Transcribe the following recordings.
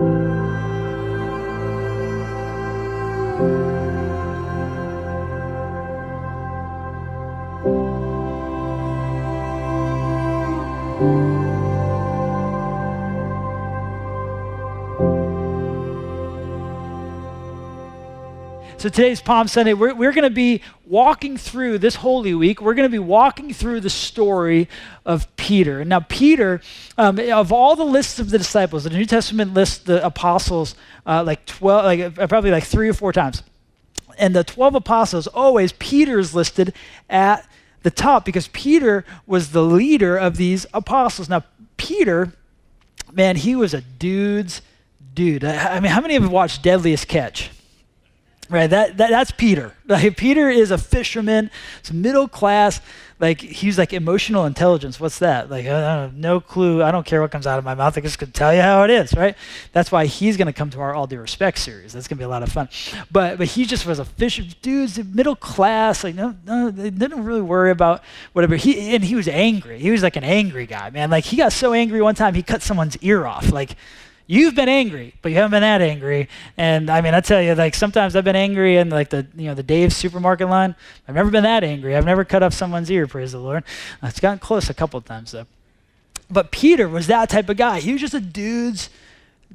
Música So today's Palm Sunday. We're, we're going to be walking through this Holy Week. We're going to be walking through the story of Peter. Now, Peter, um, of all the lists of the disciples, the New Testament lists the apostles uh, like 12, like, uh, probably like three or four times. And the 12 apostles, always Peter is listed at the top because Peter was the leader of these apostles. Now, Peter, man, he was a dude's dude. I mean, how many of you watched Deadliest Catch? Right, that, that that's Peter. Like Peter is a fisherman. It's middle class. Like he's like emotional intelligence. What's that? Like I have no clue. I don't care what comes out of my mouth. I just can tell you how it is. Right. That's why he's going to come to our All Due Respect series. That's going to be a lot of fun. But but he just was a fisher dude's middle class. Like no no, they didn't really worry about whatever. He and he was angry. He was like an angry guy, man. Like he got so angry one time he cut someone's ear off. Like You've been angry, but you haven't been that angry. And I mean, I tell you, like sometimes I've been angry in like the you know the Dave's supermarket line. I've never been that angry. I've never cut off someone's ear. Praise the Lord. It's gotten close a couple times though. But Peter was that type of guy. He was just a dude's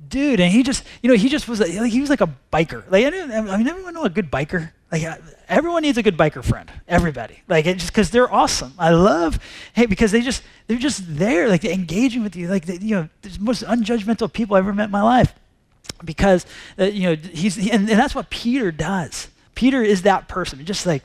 dude, and he just you know he just was like, he was like a biker. Like I mean, everyone know a good biker. Like everyone needs a good biker friend. Everybody. Like just because they're awesome. I love hey because they just they're just there like engaging with you. Like they, you know, the most unjudgmental people I ever met in my life. Because uh, you know he's and, and that's what Peter does. Peter is that person. Just like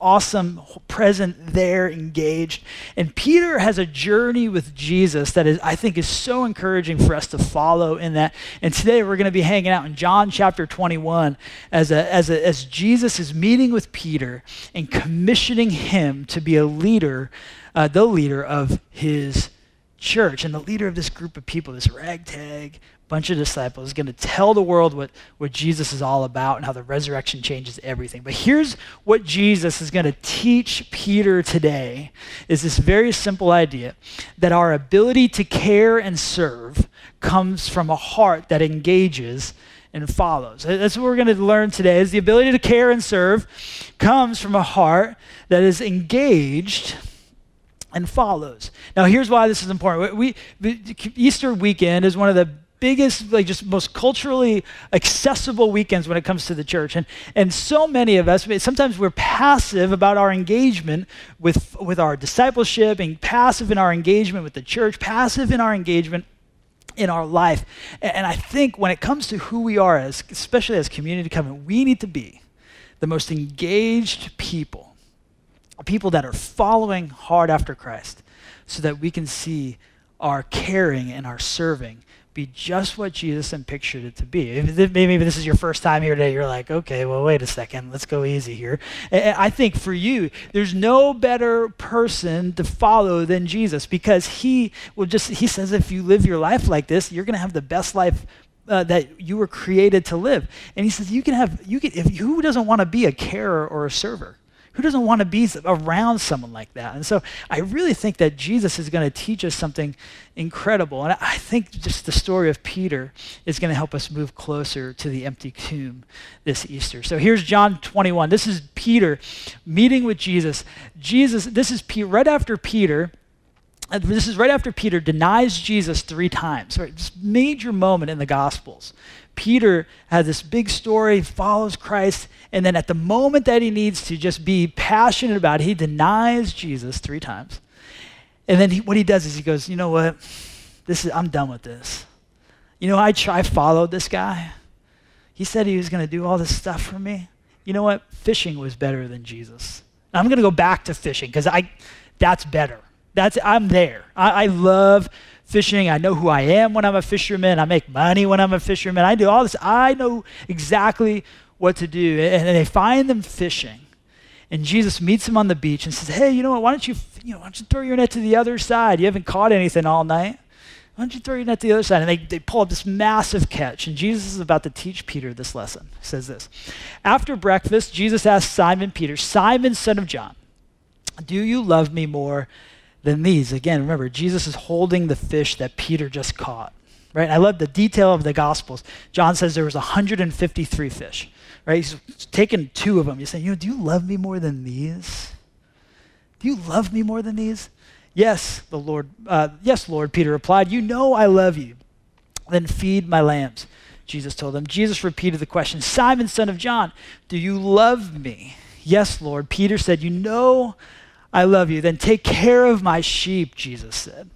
awesome, present, there, engaged. And Peter has a journey with Jesus that is, I think, is so encouraging for us to follow in that. And today we're going to be hanging out in John chapter 21 as, a, as, a, as Jesus is meeting with Peter and commissioning him to be a leader, uh, the leader of his church and the leader of this group of people, this ragtag bunch of disciples, is going to tell the world what, what Jesus is all about and how the resurrection changes everything. But here's what Jesus is going to teach Peter today is this very simple idea that our ability to care and serve comes from a heart that engages and follows. That's what we're going to learn today is the ability to care and serve comes from a heart that is engaged and follows. Now, here's why this is important. We, Easter weekend is one of the biggest, like just most culturally accessible weekends when it comes to the church. And, and so many of us, sometimes we're passive about our engagement with, with our discipleship, and passive in our engagement with the church, passive in our engagement in our life. And, and I think when it comes to who we are, as, especially as community covenant, we need to be the most engaged people, people that are following hard after Christ, so that we can see our caring and our serving be just what Jesus pictured it to be. Maybe this is your first time here today, you're like, okay, well, wait a second, let's go easy here. I think for you, there's no better person to follow than Jesus because he will just, he says, if you live your life like this, you're going to have the best life uh, that you were created to live. And he says, you can have, you can, if, who doesn't want to be a carer or a server? Who doesn't want to be around someone like that? And so I really think that Jesus is going to teach us something incredible. And I think just the story of Peter is going to help us move closer to the empty tomb this Easter. So here's John 21. This is Peter meeting with Jesus. Jesus, this is P- right after Peter Uh, this is right after Peter denies Jesus three times. Right? Just major moment in the Gospels. Peter has this big story, follows Christ, and then at the moment that he needs to just be passionate about it, he denies Jesus three times. And then he, what he does is he goes, you know what? This is I'm done with this. You know, I try followed this guy. He said he was going to do all this stuff for me. You know what? Fishing was better than Jesus. I'm going to go back to fishing because I that's better. That's I'm there. I, I love fishing. I know who I am when I'm a fisherman. I make money when I'm a fisherman. I do all this. I know exactly what to do. And they find them fishing. And Jesus meets them on the beach and says, Hey, you know what? Why don't you, you know, why don't you throw your net to the other side? You haven't caught anything all night. Why don't you throw your net to the other side? And they, they pull up this massive catch. And Jesus is about to teach Peter this lesson. He says this After breakfast, Jesus asked Simon Peter, Simon, son of John, do you love me more than these. Again, remember, Jesus is holding the fish that Peter just caught. right? I love the detail of the Gospels. John says there was 153 fish, right? He's taken two of them. He's saying, you know, do you love me more than these? Do you love me more than these? Yes, the Lord. Uh, yes, Lord. Peter replied, You know I love you. Then feed my lambs. Jesus told him. Jesus repeated the question, Simon, son of John, do you love me? Yes, Lord. Peter said, You know I love you. Then take care of my sheep, Jesus said.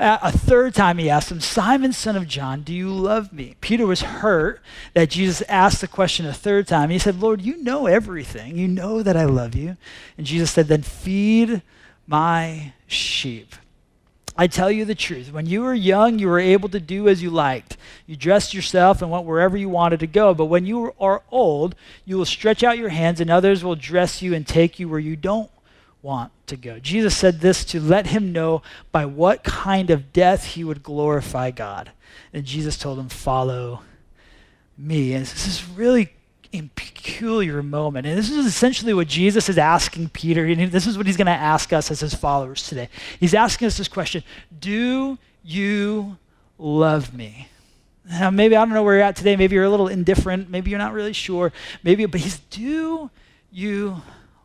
Uh, a third time he asked him, Simon, son of John, do you love me? Peter was hurt that Jesus asked the question a third time. He said, Lord, you know everything. You know that I love you. And Jesus said, Then feed my sheep. I tell you the truth. When you were young, you were able to do as you liked. You dressed yourself and went wherever you wanted to go. But when you are old, you will stretch out your hands, and others will dress you and take you where you don't want to go. Jesus said this to let him know by what kind of death he would glorify God. And Jesus told him, Follow me. And this is really a peculiar moment. And this is essentially what Jesus is asking Peter. And this is what he's going to ask us as his followers today. He's asking us this question Do you love me? Now, maybe I don't know where you're at today. Maybe you're a little indifferent. Maybe you're not really sure. Maybe, but he's, Do you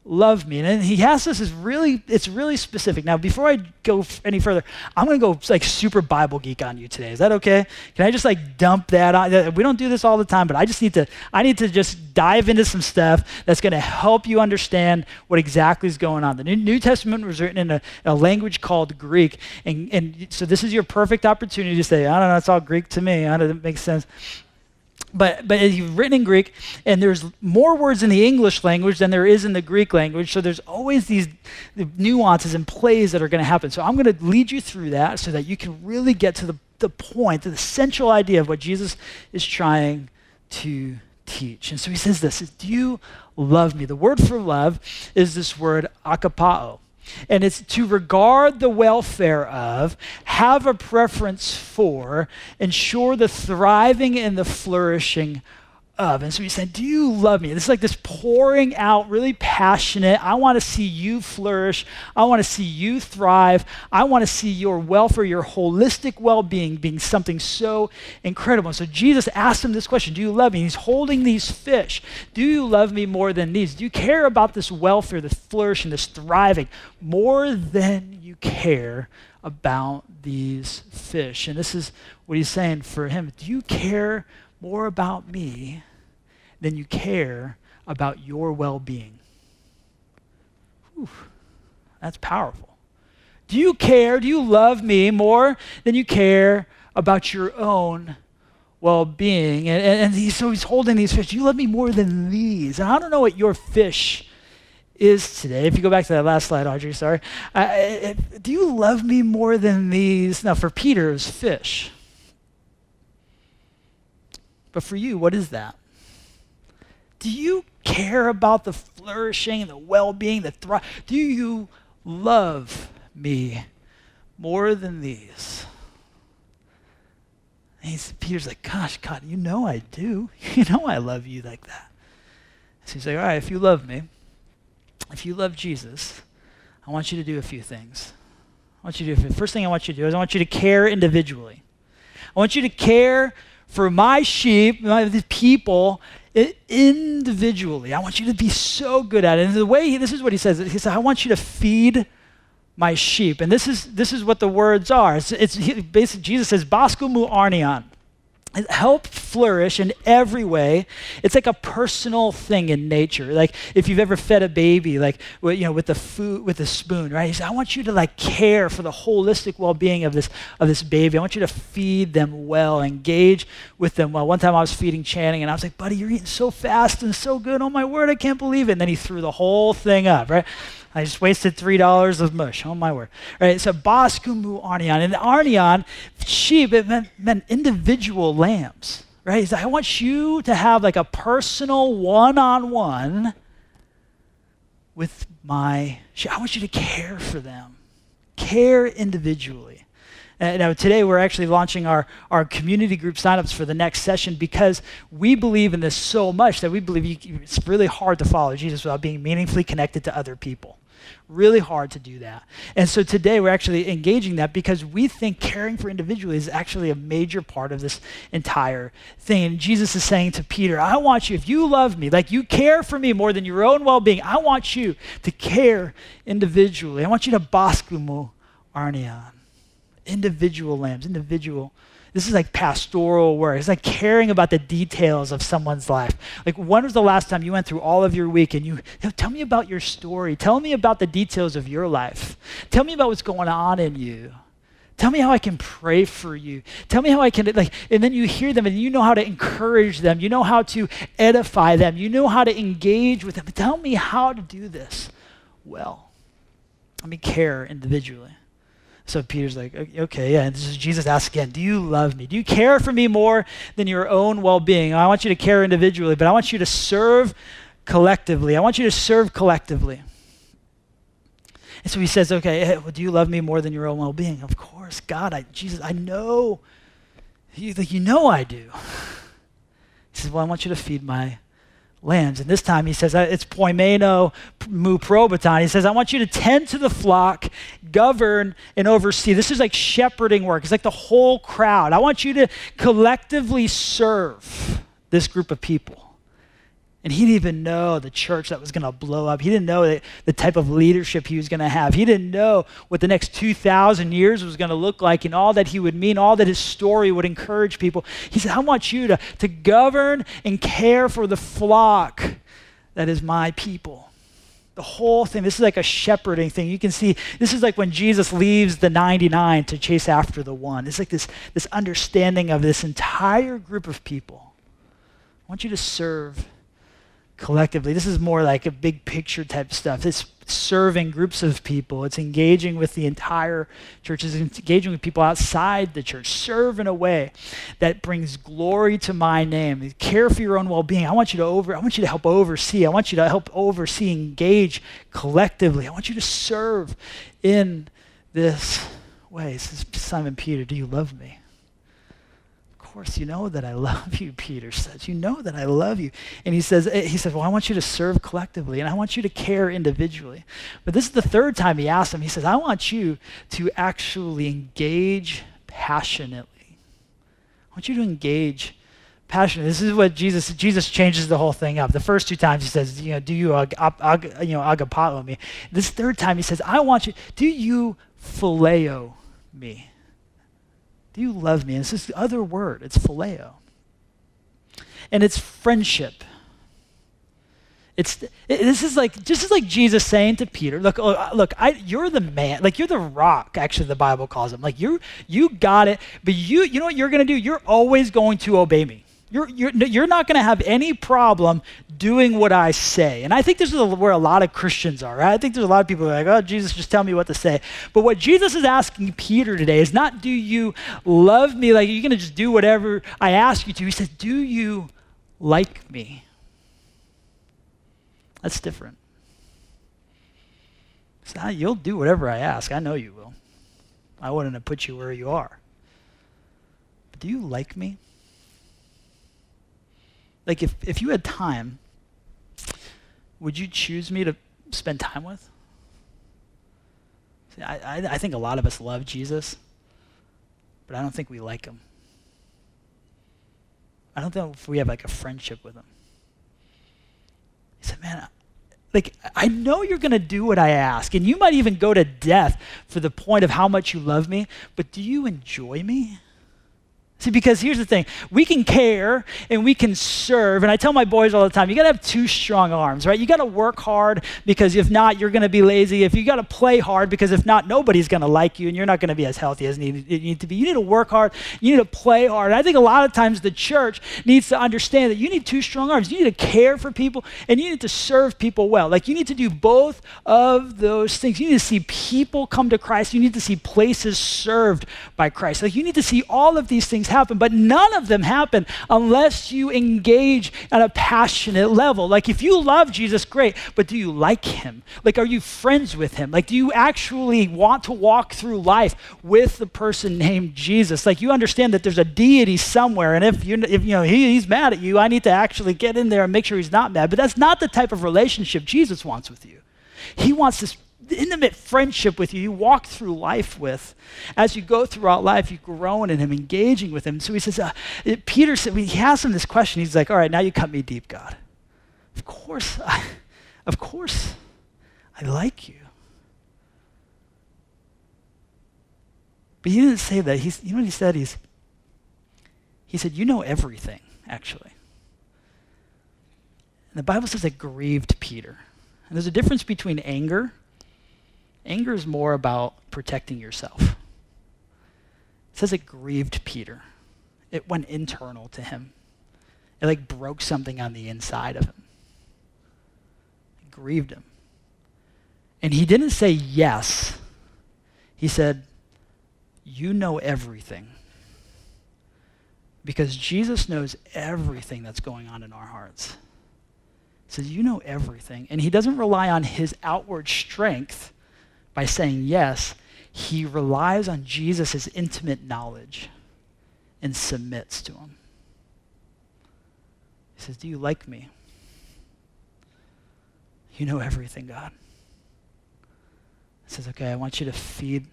love me. And he has this is really, it's really specific. Now, before I go any further, I'm to go like super Bible geek on you today. Is that okay? Can I just like dump that on? We don't do this all the time, but I just need to, I need to just dive into some stuff that's to help you understand what exactly is going on. The New Testament was written in a, a language called Greek. And, and so this is your perfect opportunity to say, I don't know, it's all Greek to me. I don't know, it makes sense but but it's written in Greek, and there's more words in the English language than there is in the Greek language. So there's always these nuances and plays that are going to happen. So I'm going to lead you through that so that you can really get to the, the point, the central idea of what Jesus is trying to teach. And so he says this: Do you love me? The word for love is this word agapao. And it's to regard the welfare of, have a preference for, ensure the thriving and the flourishing of. And so he said, Do you love me? This is like this pouring out, really passionate. I want to see you flourish. I want to see you thrive. I want to see your welfare, your holistic well being being something so incredible. And so Jesus asked him this question Do you love me? he's holding these fish. Do you love me more than these? Do you care about this welfare, this flourishing, this thriving more than you care about these fish? And this is what he's saying for him. Do you care? More about me than you care about your well being. That's powerful. Do you care? Do you love me more than you care about your own well being? And, and, and he, so he's holding these fish. Do you love me more than these? And I don't know what your fish is today. If you go back to that last slide, Audrey, sorry. Uh, do you love me more than these? Now, for Peter, it was fish. But for you, what is that? Do you care about the flourishing, the well being, the thrive? Do you love me more than these? And he's, Peter's like, Gosh, God, you know I do. You know I love you like that. So he's like, All right, if you love me, if you love Jesus, I want you to do a few things. I want you to do, first thing I want you to do is I want you to care individually. I want you to care for my sheep, my people, individually. I want you to be so good at it. And the way he, this is what he says. He said, I want you to feed my sheep. And this is this is what the words are. It's, it's basically Jesus says, Basku mu arnian help flourish in every way. It's like a personal thing in nature. Like if you've ever fed a baby like you know with the food with the spoon right? He said, i want you to like care for the holistic well-being of this of this baby. I want you to feed them well engage with them well. One time i was feeding channing and i was like buddy you're eating so fast and so good. Oh my word i can't believe it. And then he threw the whole thing up right I just wasted three dollars of mush. Oh my word! All right, so baskumu arnion, and arnion sheep it meant, meant individual lambs. Right? I want you to have like a personal one-on-one with my sheep. I want you to care for them, care individually. And now today we're actually launching our, our community group signups for the next session because we believe in this so much that we believe you, it's really hard to follow Jesus without being meaningfully connected to other people. Really hard to do that. And so today we're actually engaging that because we think caring for individuals is actually a major part of this entire thing. And Jesus is saying to Peter, I want you, if you love me, like you care for me more than your own well being, I want you to care individually. I want you to baskumu arnian. Individual lambs, individual this is like pastoral work. It's like caring about the details of someone's life. Like, when was the last time you went through all of your week and you, you know, tell me about your story? Tell me about the details of your life. Tell me about what's going on in you. Tell me how I can pray for you. Tell me how I can, like, and then you hear them and you know how to encourage them. You know how to edify them. You know how to engage with them. Tell me how to do this well. Let me care individually. So Peter's like, okay, yeah. And this is Jesus asks again, do you love me? Do you care for me more than your own well being? I want you to care individually, but I want you to serve collectively. I want you to serve collectively. And so he says, okay, hey, well, do you love me more than your own well being? Of course, God, I, Jesus, I know. You, you know I do. He says, well, I want you to feed my lambs. And this time he says, uh, it's poimeno mu probaton. He says, I want you to tend to the flock, govern, and oversee. This is like shepherding work. It's like the whole crowd. I want you to collectively serve this group of people. And he didn't even know the church that was going to blow up. He didn't know the, type of leadership he was going to have. He didn't know what the next 2,000 years was going to look like and all that he would mean, all that his story would encourage people. He said, I want you to, to govern and care for the flock that is my people. The whole thing, this is like a shepherding thing. You can see this is like when Jesus leaves the 99 to chase after the one. It's like this, this understanding of this entire group of people. I want you to serve collectively. This is more like a big picture type stuff. It's serving groups of people. It's engaging with the entire church. It's engaging with people outside the church. Serve in a way that brings glory to my name. Care for your own well-being. I want you to over. I want you to help oversee. I want you to help oversee. Engage collectively. I want you to serve in this way. Simon Peter. Do you love me? Course you know that I love you, Peter says. You know that I love you. And he says, eh, he says, well, I want you to serve collectively and I want you to care individually. But this is the third time he asked him. He says, I want you to actually engage passionately. I want you to engage passionately. This is what Jesus, Jesus changes the whole thing up. The first two times he says, you know, do you, ag, ag, you know, agapato me? This third time he says, I want you, do you phileo me? Do you love me? And it's this other word, it's phileo. And it's friendship. It's it, this is like just as like Jesus saying to Peter, look, oh, uh, look, I, you're the man, like you're the rock. Actually, the Bible calls him. Like you, you got it. But you, you know what you're gonna do? You're always going to obey me. You're, you're, you're not going to have any problem doing what I say. And I think this is where a lot of Christians are, right? I think there's a lot of people who are like, oh, Jesus, just tell me what to say. But what Jesus is asking Peter today is not, do you love me? Like, you're going to just do whatever I ask you to. He says, do you like me? That's different. So ah, you'll do whatever I ask. I know you will. I wouldn't have put you where you are. But do you like me? Like, if, if you had time, would you choose me to spend time with? See, I, I, I think a lot of us love Jesus, but I don't think we like him. I don't think we have like a friendship with him. He said, Man, like, I know you're going to do what I ask, and you might even go to death for the point of how much you love me, but do you enjoy me? See, because here's the thing we can care and we can serve. And I tell my boys all the time you got to have two strong arms, right? You got to work hard because if not, you're going to be lazy. If you got to play hard because if not, nobody's going to like you and you're not going to be as healthy as you need to be. You need to work hard. You need to play hard. And I think a lot of times the church needs to understand that you need two strong arms. You need to care for people and you need to serve people well. Like you need to do both of those things. You need to see people come to Christ. You need to see places served by Christ. Like you need to see all of these things things happen, but none of them happen unless you engage at a passionate level. Like if you love Jesus, great, but do you like him? Like are you friends with him? Like do you actually want to walk through life with the person named Jesus? Like you understand that there's a deity somewhere, and if you if you know he, he's mad at you, I need to actually get in there and make sure he's not mad. But that's not the type of relationship Jesus wants with you. He wants this intimate friendship with you, you walk through life with. As you go throughout life, you grow in him, engaging with him. So he says, uh, Peter said, he asked him this question. He's like, all right, now you cut me deep, God. Of course, I, of course, I like you. But he didn't say that. He's, you know what he said? He's, he said, You know everything, actually. And the Bible says it grieved Peter. And there's a difference between anger. Anger is more about protecting yourself. It says it grieved Peter. It went internal to him. It like broke something on the inside of him. It grieved him. And he didn't say yes. He said, You know everything. Because Jesus knows everything that's going on in our hearts. He says, You know everything. And he doesn't rely on his outward strength by saying yes. He relies on Jesus' intimate knowledge and submits to him. He says, Do you like me? You know everything, God. He says, Okay, I want you to feed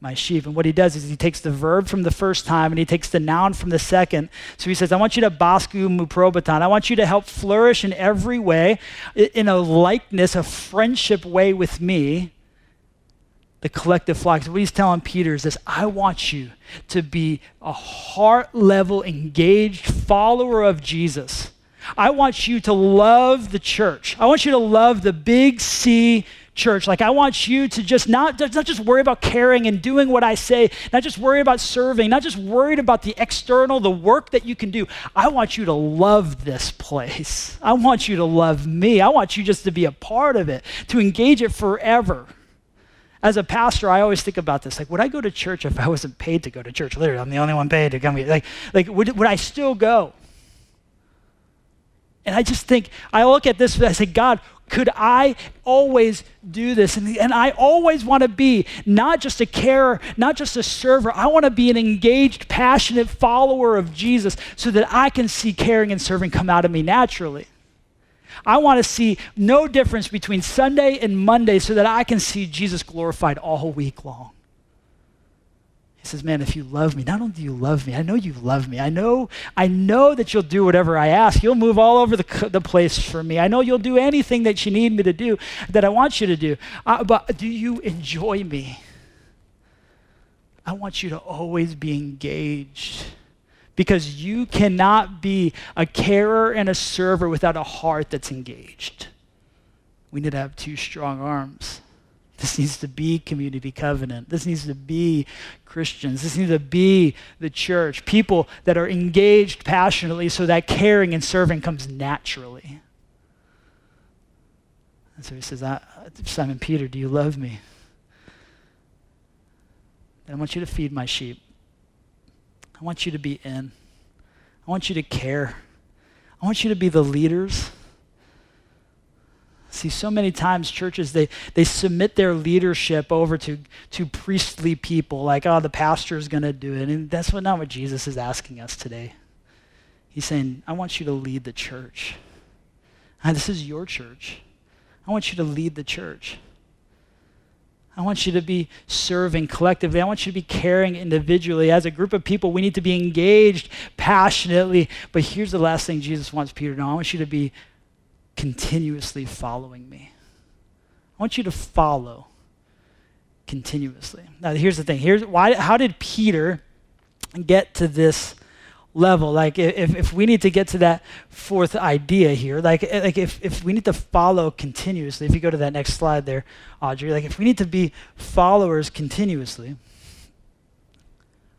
my sheep. And what he does is he takes the verb from the first time and he takes the noun from the second. So he says, I want you to basku muprobaton. I want you to help flourish in every way, in a likeness, a friendship way with me, the collective flock. So what he's telling Peter is this I want you to be a heart level, engaged follower of Jesus. I want you to love the church. I want you to love the big C church. Like, I want you to just not, not just worry about caring and doing what I say, not just worry about serving, not just worried about the external, the work that you can do. I want you to love this place. I want you to love me. I want you just to be a part of it, to engage it forever. As a pastor, I always think about this. Like, would I go to church if I wasn't paid to go to church? Literally, I'm the only one paid to come here. Like, like would, would I still go? And I just think, I look at this, and I say, God, could I always do this? And, and I always want to be not just a carer, not just a server. I want to be an engaged, passionate follower of Jesus so that I can see caring and serving come out of me naturally. I want to see no difference between Sunday and Monday so that I can see Jesus glorified all week long. He says, Man, if you love me, not only do you love me, I know you love me. I know, I know that you'll do whatever I ask. You'll move all over the, the place for me. I know you'll do anything that you need me to do, that I want you to do. Uh, but do you enjoy me? I want you to always be engaged because you cannot be a carer and a server without a heart that's engaged. We need to have two strong arms. This needs to be community covenant. This needs to be Christians. This needs to be the church. People that are engaged passionately so that caring and serving comes naturally. And so he says, Simon Peter, do you love me? I want you to feed my sheep. I want you to be in. I want you to care. I want you to be the leaders See, so many times churches, they, they submit their leadership over to, to priestly people, like, oh, the pastor is going to do it. And that's what, not what Jesus is asking us today. He's saying, I want you to lead the church. This is your church. I want you to lead the church. I want you to be serving collectively. I want you to be caring individually. As a group of people, we need to be engaged passionately. But here's the last thing Jesus wants Peter to know I want you to be continuously following me. I want you to follow continuously. Now, here's the thing. Here's why. How did Peter get to this level? Like, if, if we need to get to that fourth idea here, like, like if, if we need to follow continuously, if you go to that next slide there, Audrey, like if we need to be followers continuously,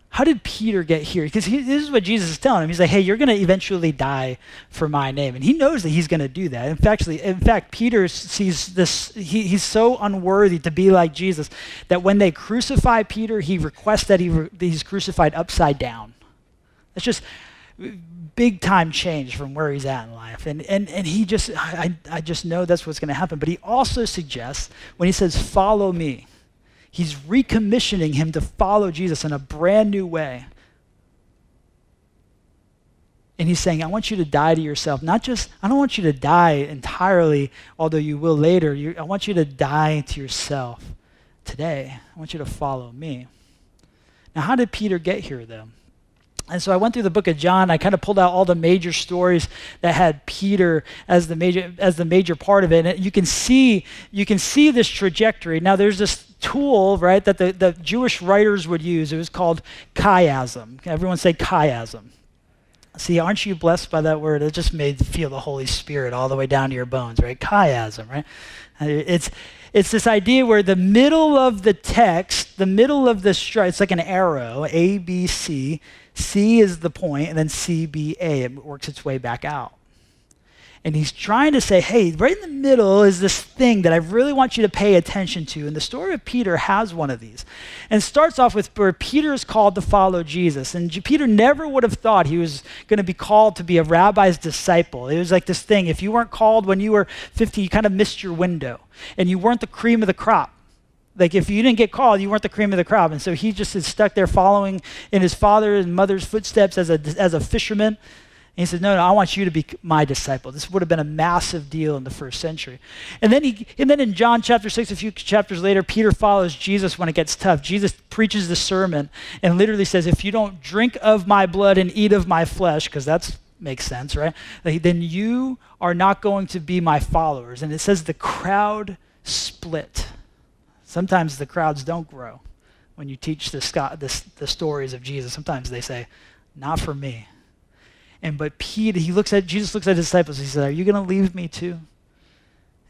how did Peter get here? Because this is what Jesus is telling him. He's like, hey, you're going to eventually die for my name. And he knows that he's going to do that. In fact, in fact Peter sees this, he, he's so unworthy to be like Jesus that when they crucify Peter, he requests that, he that he's crucified upside down. It's just big time change from where he's at in life. And, and, and he just, I, I just know that's what's going to happen. But he also suggests, when he says, follow me, He's recommissioning him to follow Jesus in a brand new way. And And he's saying, I want you to die to yourself. Not just, I don't want you to die entirely, although you will later. You, I want you to die to yourself today. I want you to follow me. Now, how did Peter get here, though? And so I went through the book of John. I kind of pulled out all the major stories that had Peter as the major as the major part of it. And you can see you can see this trajectory. Now there's this tool, right, that the, the Jewish writers would use. It was called chiasm. Everyone say chiasm. See, aren't you blessed by that word? It just made feel the Holy Spirit all the way down to your bones, right? Chiasm, right? Uh, it's it's this idea where the middle of the text, the middle of the stripe, it's like an arrow, A, B, C. C is the point, and then C, B, A. It works its way back out. And he's trying to say, hey, right in the middle is this thing that I really want you to pay attention to. And the story of Peter has one of these. And starts off with where Peter is called to follow Jesus. And Peter never would have thought he was going to be called to be a rabbi's disciple. It was like this thing if you weren't called when you were 50, you kind of missed your window. And you weren't the cream of the crop. Like if you didn't get called, you weren't the cream of the crop. And so he just is stuck there following in his father and mother's footsteps as a, as a fisherman and he says, no, no, I want you to be my disciple. This would have been a massive deal in the first century. And then, he, and then in John chapter 6, a few chapters later, Peter follows Jesus when it gets tough. Jesus preaches the sermon and literally says, if you don't drink of my blood and eat of my flesh, because that makes sense, right? Then you are not going to be my followers. And it says the crowd split. Sometimes the crowds don't grow when you teach the, the, the stories of Jesus. Sometimes they say, not for me. And but Peter, he looks at Jesus looks at his disciples. He says, "Are you going to leave me too?"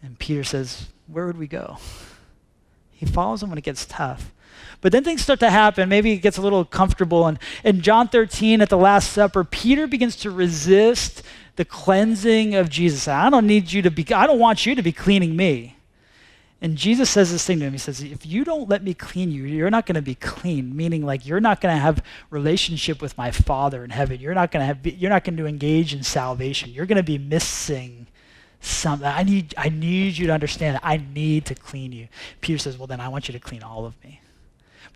And Peter says, "Where would we go?" He follows him when it gets tough. But then things start to happen. Maybe it gets a little comfortable. And in John 13 at the Last Supper, Peter begins to resist the cleansing of Jesus. I don't need you to be, I don't want you to be cleaning me. And Jesus says this thing to him. He says, If you don't let me clean you, you're not going to be clean. Meaning, like, you're not going to have relationship with my Father in heaven. You're not going to have, you're not going to engage in salvation. You're going to be missing something. I need, I need you to understand. I need to clean you. Peter says, Well, then I want you to clean all of me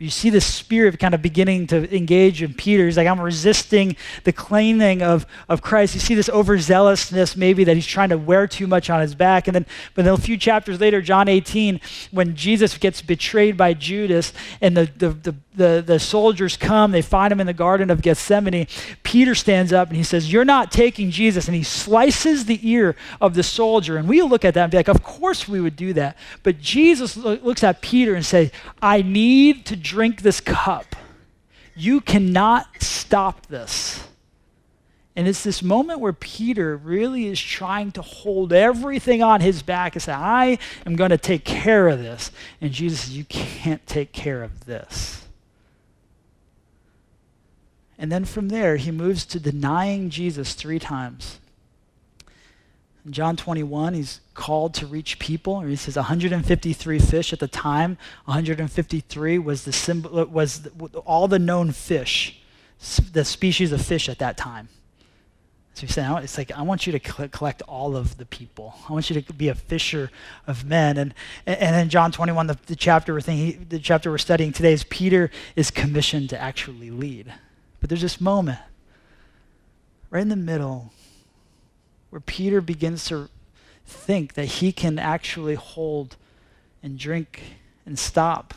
you see the spirit kind of beginning to engage in Peter. He's like, I'm resisting the claiming of, of Christ. You see this overzealousness, maybe that he's trying to wear too much on his back. And then, but then a few chapters later, John 18, when Jesus gets betrayed by Judas and the, the, the, the, the soldiers come, they find him in the Garden of Gethsemane. Peter stands up and he says, You're not taking Jesus. And he slices the ear of the soldier. And we look at that and be like, Of course we would do that. But Jesus looks at Peter and says, I need to drink this cup. You cannot stop this. And it's this moment where Peter really is trying to hold everything on his back and say, I am going to take care of this. And Jesus says, You can't take care of this. And then from there, he moves to denying Jesus three times. In John 21, he's called to reach people. He says 153 fish at the time. 153 was the symbol was all the known fish, the species of fish at that time. So he's saying, it's like I want you to collect all of the people. I want you to be a fisher of men. And and in John 21, the, the chapter we're thinking, the chapter we're studying today is Peter is commissioned to actually lead. But there's this moment right in the middle where Peter begins to think that he can actually hold and drink and stop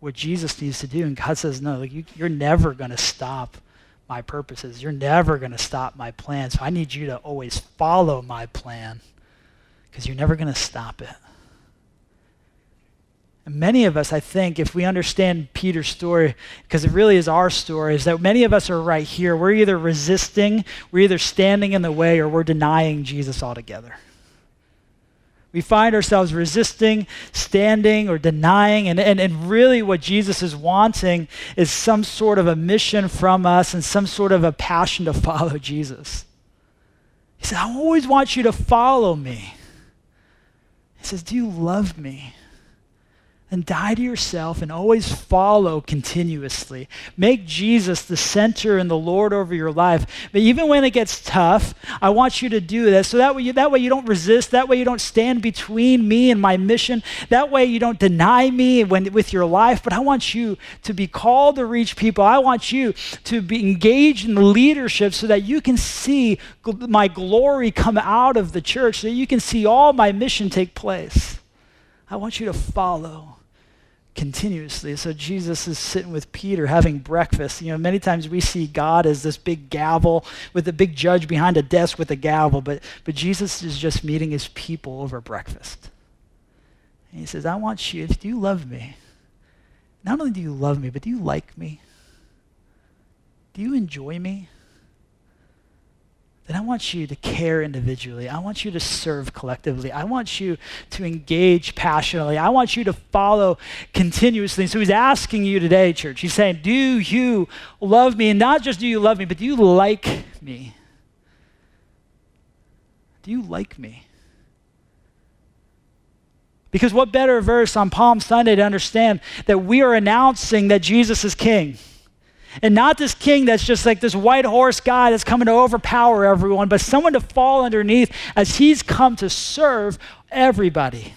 what Jesus needs to do. And God says, No, you, you're never going to stop my purposes. You're never going to stop my plan. So I need you to always follow my plan because you're never going to stop it. And many of us, I think, if we understand Peter's story, because it really is our story, is that many of us are right here. We're either resisting, we're either standing in the way, or we're denying Jesus altogether. We find ourselves resisting, standing, or denying. And, and, and really, what Jesus is wanting is some sort of a mission from us and some sort of a passion to follow Jesus. He said, I always want you to follow me. He says, Do you love me? And die to yourself and always follow continuously. Make Jesus the center and the Lord over your life. But even when it gets tough, I want you to do that. So that way you, that way you don't resist. That way you don't stand between me and my mission. That way you don't deny me when, with your life. But I want you to be called to reach people. I want you to be engaged in the leadership so that you can see my glory come out of the church, so that you can see all my mission take place. I want you to follow continuously. So Jesus is sitting with Peter having breakfast. You know, many times we see God as this big gavel with a big judge behind a desk with a gavel, but, but Jesus is just meeting his people over breakfast. And he says, I want you, do you love me? Not only do you love me, but do you like me? Do you enjoy me? Then I want you to care individually. I want you to serve collectively. I want you to engage passionately. I want you to follow continuously. So he's asking you today, church. He's saying, Do you love me? And not just do you love me, but do you like me? Do you like me? Because what better verse on Palm Sunday to understand that we are announcing that Jesus is King? And not this king that's just like this white horse guy that's coming to overpower everyone, but someone to fall underneath as he's come to serve everybody.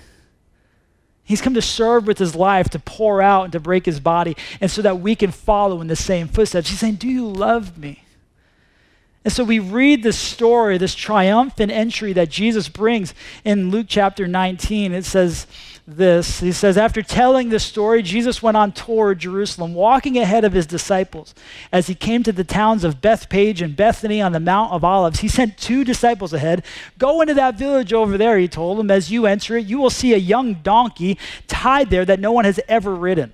He's come to serve with his life, to pour out and to break his body, and so that we can follow in the same footsteps. He's saying, Do you love me? And so we read this story, this triumphant entry that Jesus brings in Luke chapter 19. It says, this. He says, After telling this story, Jesus went on toward Jerusalem, walking ahead of his disciples. As he came to the towns of Bethphage and Bethany on the Mount of Olives, he sent two disciples ahead. Go into that village over there, he told them. As you enter it, you will see a young donkey tied there that no one has ever ridden.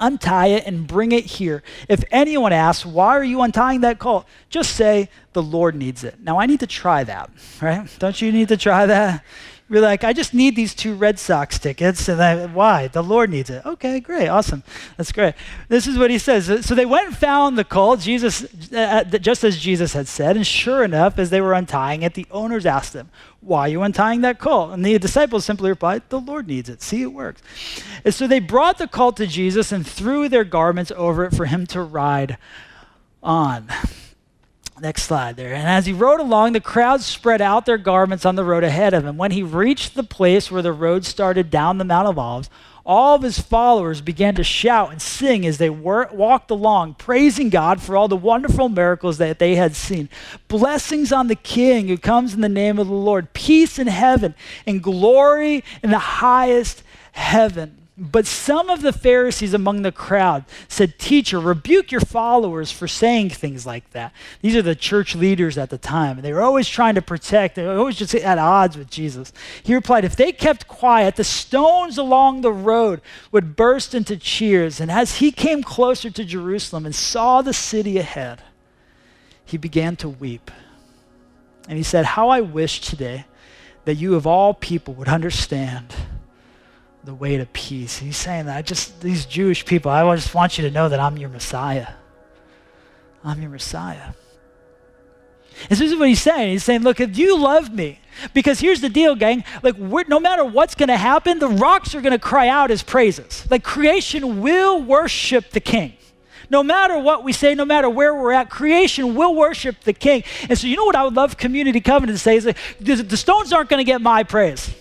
Untie it and bring it here. If anyone asks, Why are you untying that colt? Just say, The Lord needs it. Now, I need to try that, right? Don't you need to try that? You're like, I just need these two Red Sox tickets. And I, why? The Lord needs it. Okay, great, awesome. That's great. This is what he says. So they went and found the colt, Jesus, uh, just as Jesus had said. And sure enough, as they were untying it, the owners asked them, Why are you untying that colt? And the disciples simply replied, The Lord needs it. See, it works. And so they brought the colt to Jesus and threw their garments over it for him to ride on. Next slide there. And as he rode along, the crowd spread out their garments on the road ahead of him. When he reached the place where the road started down the Mount of Olives, all of his followers began to shout and sing as they wor- walked along, praising God for all the wonderful miracles that they had seen. Blessings on the King who comes in the name of the Lord, peace in heaven, and glory in the highest heaven. But some of the Pharisees among the crowd said, Teacher, rebuke your followers for saying things like that. These are the church leaders at the time. And they were always trying to protect, they were always just at odds with Jesus. He replied, If they kept quiet, the stones along the road would burst into cheers. And as he came closer to Jerusalem and saw the city ahead, he began to weep. And he said, How I wish today that you of all people would understand the way to peace. He's saying that I just, these Jewish people, I just want you to know that I'm your Messiah. I'm your Messiah. And this is what he's saying. He's saying, look, if you love me, because here's the deal, gang. Like, no matter what's going to happen, the rocks are going to cry out his praises. Like, creation will worship the king. No matter what we say, no matter where we're at, creation will worship the king. And so, you know what I would love Community Covenant to say is like, the stones aren't going to get my praise.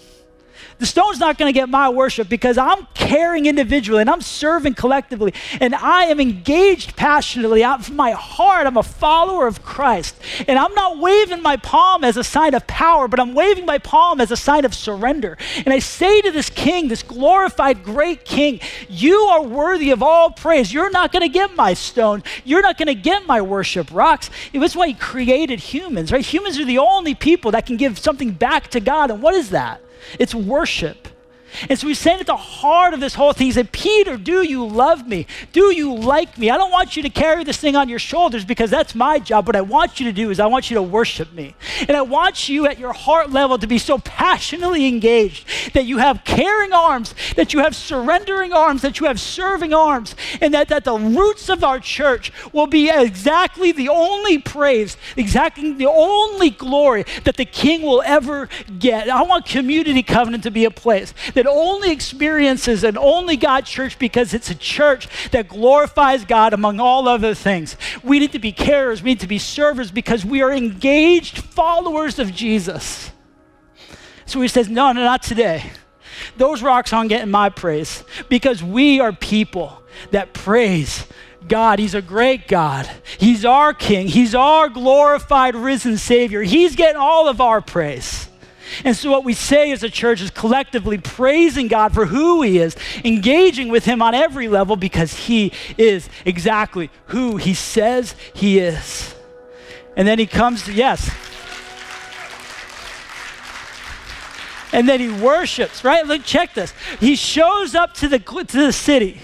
The stone's not going to get my worship because I'm caring individually and I'm serving collectively and I am engaged passionately. out from my heart, I'm a follower of Christ. And I'm not waving my palm as a sign of power, but I'm waving my palm as a sign of surrender. And I say to this king, this glorified great king, you are worthy of all praise. You're not going to get my stone. You're not going to get my worship rocks. That's why he created humans, right? Humans are the only people that can give something back to God. And what is that? It's worship. And so he's saying at the heart of this whole thing, he said, Peter, do you love me? Do you like me? I don't want you to carry this thing on your shoulders because that's my job. What I want you to do is I want you to worship me. And I want you at your heart level to be so passionately engaged that you have caring arms, that you have surrendering arms, that you have serving arms, and that, that the roots of our church will be exactly the only praise, exactly the only glory that the king will ever get. I want community covenant to be a place that it only experiences an only God church because it's a church that glorifies God among all other things. We need to be carers, we need to be servers because we are engaged followers of Jesus. So he says, No, no, not today. Those rocks aren't getting my praise because we are people that praise God. He's a great God. He's our King. He's our glorified, risen Savior. He's getting all of our praise. And so, what we say as a church is collectively praising God for who He is, engaging with Him on every level because He is exactly who He says He is. And then He comes to, yes. And then He worships, right? Look, check this. He shows up to the, to the city.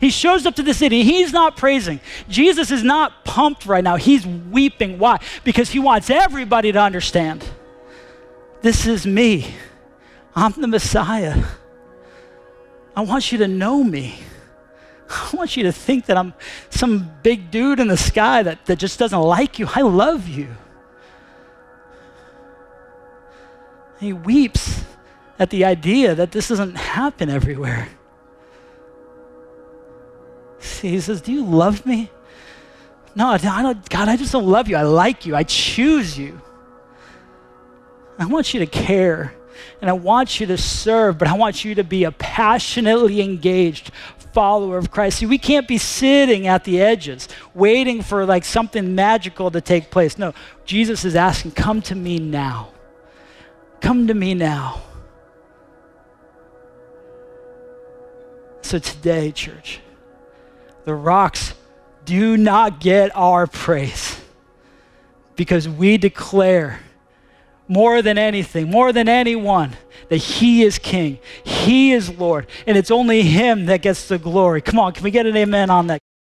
He shows up to the city. He's not praising. Jesus is not pumped right now. He's weeping. Why? Because he wants everybody to understand this is me. I'm the Messiah. I want you to know me. I want you to think that I'm some big dude in the sky that, that just doesn't like you. I love you. He weeps at the idea that this doesn't happen everywhere. See, He says, Do you love me? No, I don't, God, I just don't love you. I like you. I choose you. I want you to care and I want you to serve, but I want you to be a passionately engaged follower of Christ. See, we can't be sitting at the edges waiting for like something magical to take place. No, Jesus is asking, Come to me now. Come to me now. So today, church, the rocks do not get our praise because we declare more than anything, more than anyone, that He is King, He is Lord, and it's only Him that gets the glory. Come on, can we get an amen on that?